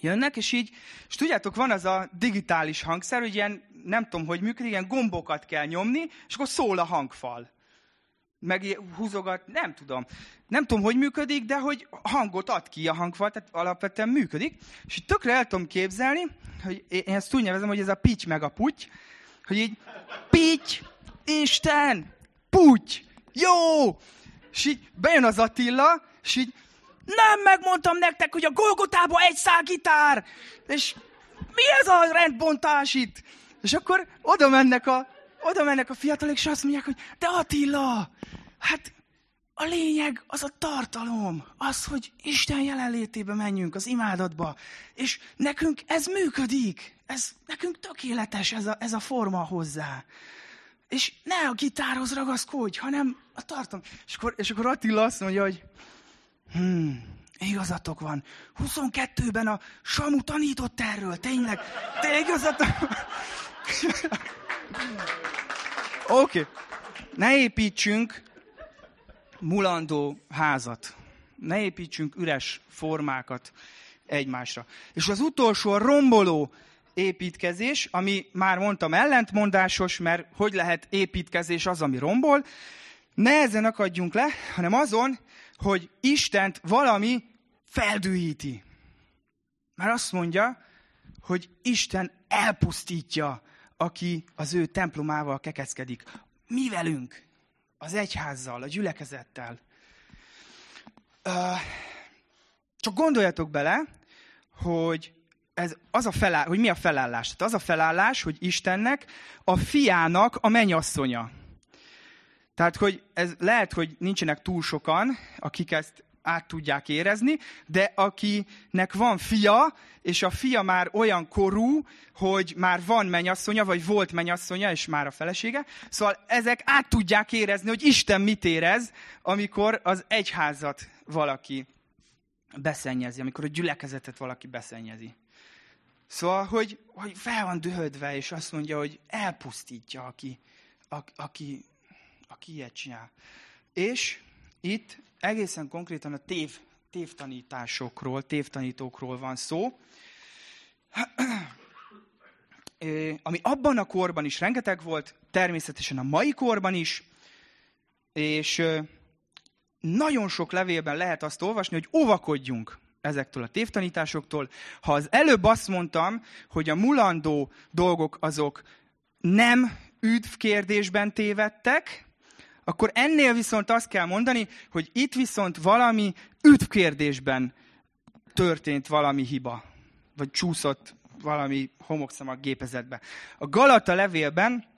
jönnek, és így, és tudjátok, van az a digitális hangszer, hogy ilyen, nem tudom, hogy működik, ilyen gombokat kell nyomni, és akkor szól a hangfal meg húzogat, nem tudom. Nem tudom, hogy működik, de hogy hangot ad ki a hangfal, tehát alapvetően működik. És tökre el tudom képzelni, hogy én ezt úgy nevezem, hogy ez a pitty meg a puty, hogy így pitty, Isten, puty, jó! És így bejön az Attila, és így nem megmondtam nektek, hogy a Golgotába egy szál gitár, és mi ez a rendbontás itt? És akkor oda mennek a oda mennek a fiatalok, és azt mondják, hogy de Attila, hát a lényeg az a tartalom, az, hogy Isten jelenlétébe menjünk, az imádatba. És nekünk ez működik. Ez nekünk tökéletes ez a, ez a forma hozzá. És ne a gitárhoz ragaszkodj, hanem a tartalom. És akkor, és akkor Attila azt mondja, hogy hmm, igazatok van. 22-ben a Samu tanított erről, tényleg. Tényleg igazatok Oké. Okay. Ne építsünk mulandó házat. Ne építsünk üres formákat egymásra. És az utolsó romboló építkezés, ami már mondtam ellentmondásos, mert hogy lehet építkezés az, ami rombol, ne ezen akadjunk le, hanem azon, hogy Istent valami feldühíti. Mert azt mondja, hogy Isten elpusztítja, aki az ő templomával kekeckedik. Mi velünk? Az egyházzal, a gyülekezettel. Csak gondoljatok bele, hogy ez az a feláll, hogy mi a felállás. Tehát az a felállás, hogy Istennek a fiának a menyasszonya. Tehát, hogy ez lehet, hogy nincsenek túl sokan, akik ezt át tudják érezni, de akinek van fia, és a fia már olyan korú, hogy már van menyasszonya, vagy volt menyasszonya, és már a felesége, szóval ezek át tudják érezni, hogy Isten mit érez, amikor az egyházat valaki beszennyezi, amikor a gyülekezetet valaki beszennyezi. Szóval, hogy, hogy fel van dühödve, és azt mondja, hogy elpusztítja, aki, a, aki, aki ilyet csinál. És itt egészen konkrétan a tév, tévtanításokról, tévtanítókról van szó, ami abban a korban is rengeteg volt, természetesen a mai korban is, és nagyon sok levélben lehet azt olvasni, hogy óvakodjunk ezektől a tévtanításoktól. Ha az előbb azt mondtam, hogy a mulandó dolgok azok nem üdv kérdésben tévedtek, akkor ennél viszont azt kell mondani, hogy itt viszont valami üdv kérdésben történt valami hiba, vagy csúszott valami homokszemag gépezetbe. A Galata levélben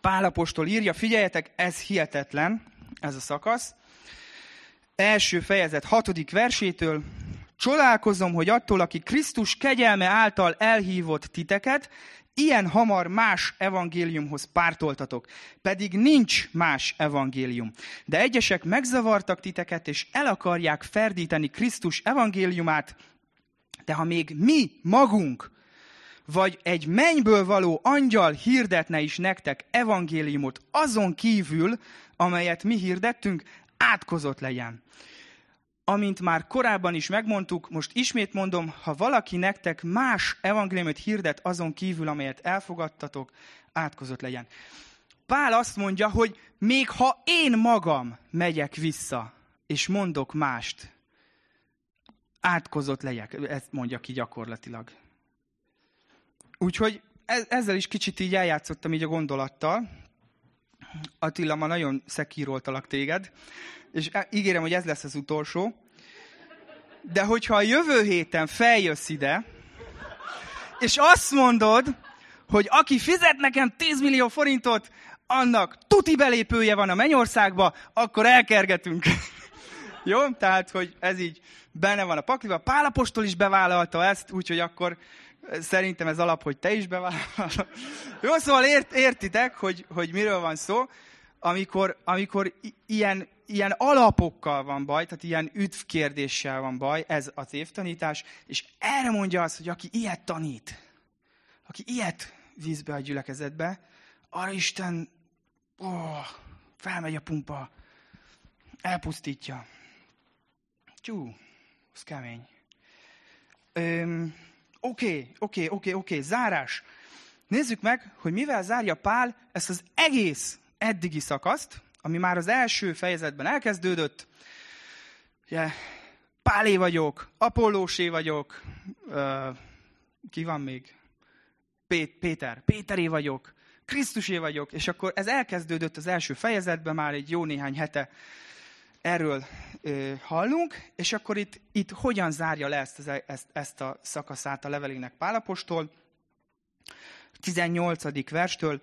Pálapostól írja, figyeljetek, ez hihetetlen, ez a szakasz. Első fejezet hatodik versétől, Csodálkozom, hogy attól, aki Krisztus kegyelme által elhívott titeket, ilyen hamar más evangéliumhoz pártoltatok, pedig nincs más evangélium. De egyesek megzavartak titeket, és el akarják ferdíteni Krisztus evangéliumát, de ha még mi magunk, vagy egy mennyből való angyal hirdetne is nektek evangéliumot azon kívül, amelyet mi hirdettünk, átkozott legyen amint már korábban is megmondtuk, most ismét mondom, ha valaki nektek más evangéliumot hirdet azon kívül, amelyet elfogadtatok, átkozott legyen. Pál azt mondja, hogy még ha én magam megyek vissza, és mondok mást, átkozott legyek. Ezt mondja ki gyakorlatilag. Úgyhogy e- ezzel is kicsit így eljátszottam így a gondolattal. Attila, ma nagyon szekíroltalak téged és ígérem, hogy ez lesz az utolsó. De hogyha a jövő héten feljössz ide, és azt mondod, hogy aki fizet nekem 10 millió forintot, annak tuti belépője van a mennyországba, akkor elkergetünk. Jó? Tehát, hogy ez így benne van a pakliba. Pálapostól is bevállalta ezt, úgyhogy akkor szerintem ez alap, hogy te is bevállalod. Jó, szóval ért, értitek, hogy, hogy miről van szó amikor, amikor ilyen, ilyen alapokkal van baj, tehát ilyen üdvkérdéssel van baj, ez az évtanítás, és erre mondja azt, hogy aki ilyet tanít, aki ilyet víz be a gyülekezetbe, arra Isten ó, felmegy a pumpa, elpusztítja. Csú, ez kemény. Oké, oké, oké, oké, zárás. Nézzük meg, hogy mivel zárja Pál ezt az egész eddigi szakaszt, ami már az első fejezetben elkezdődött. Ugye, Pálé vagyok, Apollósé vagyok, uh, ki van még? Pét, Péter, Péteré vagyok, Krisztusé vagyok, és akkor ez elkezdődött az első fejezetben, már egy jó néhány hete erről ö, hallunk, és akkor itt, itt hogyan zárja le ezt, ezt, ezt a szakaszát a levelének Pálapostól. 18. verstől,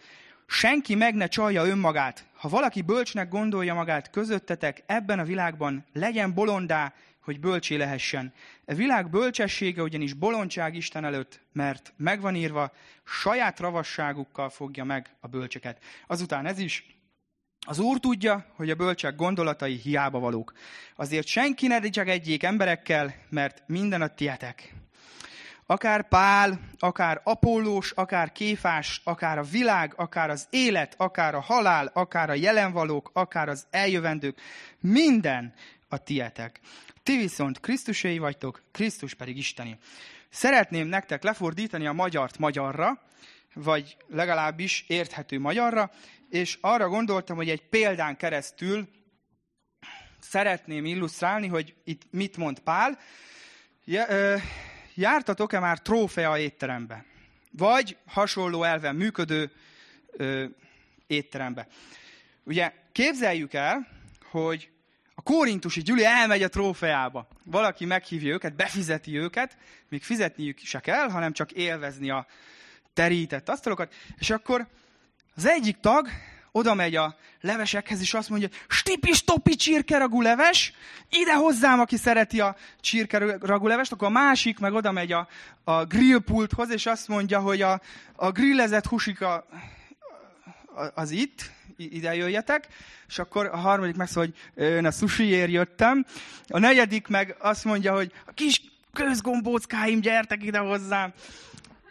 Senki meg ne csalja önmagát. Ha valaki bölcsnek gondolja magát közöttetek ebben a világban, legyen bolondá, hogy bölcsé lehessen. E világ bölcsessége ugyanis bolondság Isten előtt, mert megvan írva, saját ravasságukkal fogja meg a bölcseket. Azután ez is, az Úr tudja, hogy a bölcsek gondolatai hiába valók. Azért senki ne egyék emberekkel, mert minden a tietek akár Pál, akár Apollós, akár Kéfás, akár a világ, akár az élet, akár a halál, akár a jelenvalók, akár az eljövendők, minden a tietek. Ti viszont Krisztusai vagytok, Krisztus pedig Isteni. Szeretném nektek lefordítani a magyart magyarra, vagy legalábbis érthető magyarra, és arra gondoltam, hogy egy példán keresztül szeretném illusztrálni, hogy itt mit mond Pál. Jártatok-e már trófea étterembe? Vagy hasonló elven működő ö, étterembe. Ugye képzeljük el, hogy a korintusi gyüli elmegy a trófeába. Valaki meghívja őket, befizeti őket, még fizetniük se kell, hanem csak élvezni a terített asztalokat, és akkor az egyik tag oda megy a levesekhez, és azt mondja, stipi stopi csirkeragú leves, ide hozzám, aki szereti a csirkeragú levest, akkor a másik meg oda megy a, a grillpulthoz, és azt mondja, hogy a, a grillezett husika az itt, ide jöjjetek, és akkor a harmadik megszól, hogy én a sushiért jöttem, a negyedik meg azt mondja, hogy a kis közgombóckáim, gyertek ide hozzám.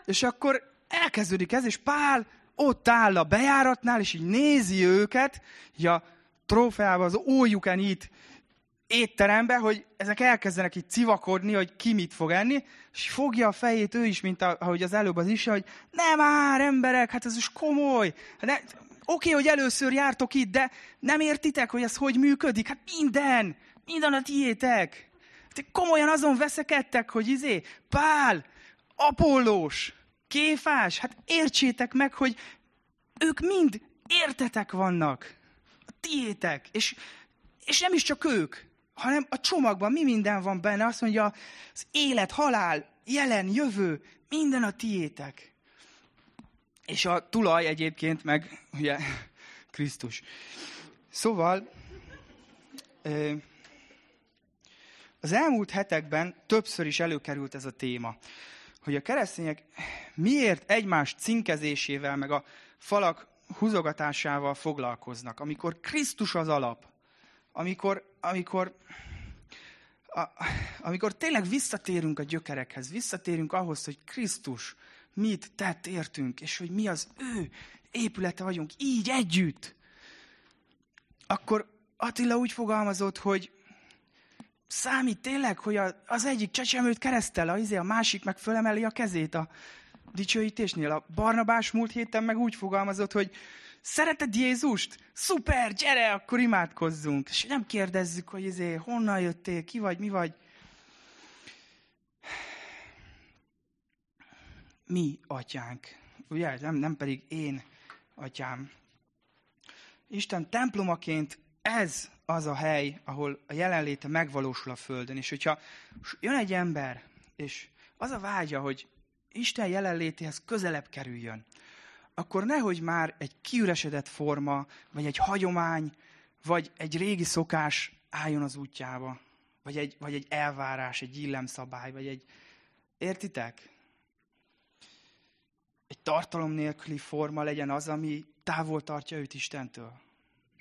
És akkor elkezdődik ez, és Pál ott áll a bejáratnál, és így nézi őket, így a trófeában, az ójukán itt étterembe, hogy ezek elkezdenek itt civakodni, hogy ki mit fog enni, és fogja a fejét ő is, mint ahogy az előbb az is, hogy nem már emberek, hát ez is komoly. Hát oké, hogy először jártok itt, de nem értitek, hogy ez hogy működik? Hát minden, minden a tiétek. Te komolyan azon veszekedtek, hogy izé, Pál, Apollós, Kéfás, hát értsétek meg, hogy ők mind értetek vannak. A tiétek. És, és nem is csak ők, hanem a csomagban mi minden van benne. Azt mondja, az élet, halál, jelen, jövő, minden a tiétek. És a tulaj egyébként meg, ugye, Krisztus. Szóval, az elmúlt hetekben többször is előkerült ez a téma, hogy a keresztények miért egymás cinkezésével, meg a falak húzogatásával foglalkoznak, amikor Krisztus az alap, amikor, amikor, a, amikor tényleg visszatérünk a gyökerekhez, visszatérünk ahhoz, hogy Krisztus mit tett értünk, és hogy mi az ő épülete vagyunk, így együtt, akkor Attila úgy fogalmazott, hogy számít tényleg, hogy az egyik csecsemőt keresztel, a, izé, a másik meg fölemeli a kezét a dicsőítésnél. A Barnabás múlt héten meg úgy fogalmazott, hogy szereted Jézust? Szuper, gyere, akkor imádkozzunk. És nem kérdezzük, hogy izé, honnan jöttél, ki vagy, mi vagy. Mi atyánk, ugye, nem, nem pedig én atyám. Isten templomaként ez az a hely, ahol a jelenléte megvalósul a Földön. És hogyha jön egy ember, és az a vágya, hogy Isten jelenlétéhez közelebb kerüljön, akkor nehogy már egy kiüresedett forma, vagy egy hagyomány, vagy egy régi szokás álljon az útjába, vagy egy, vagy egy elvárás, egy illemszabály, vagy egy... Értitek? Egy tartalom nélküli forma legyen az, ami távol tartja őt Istentől.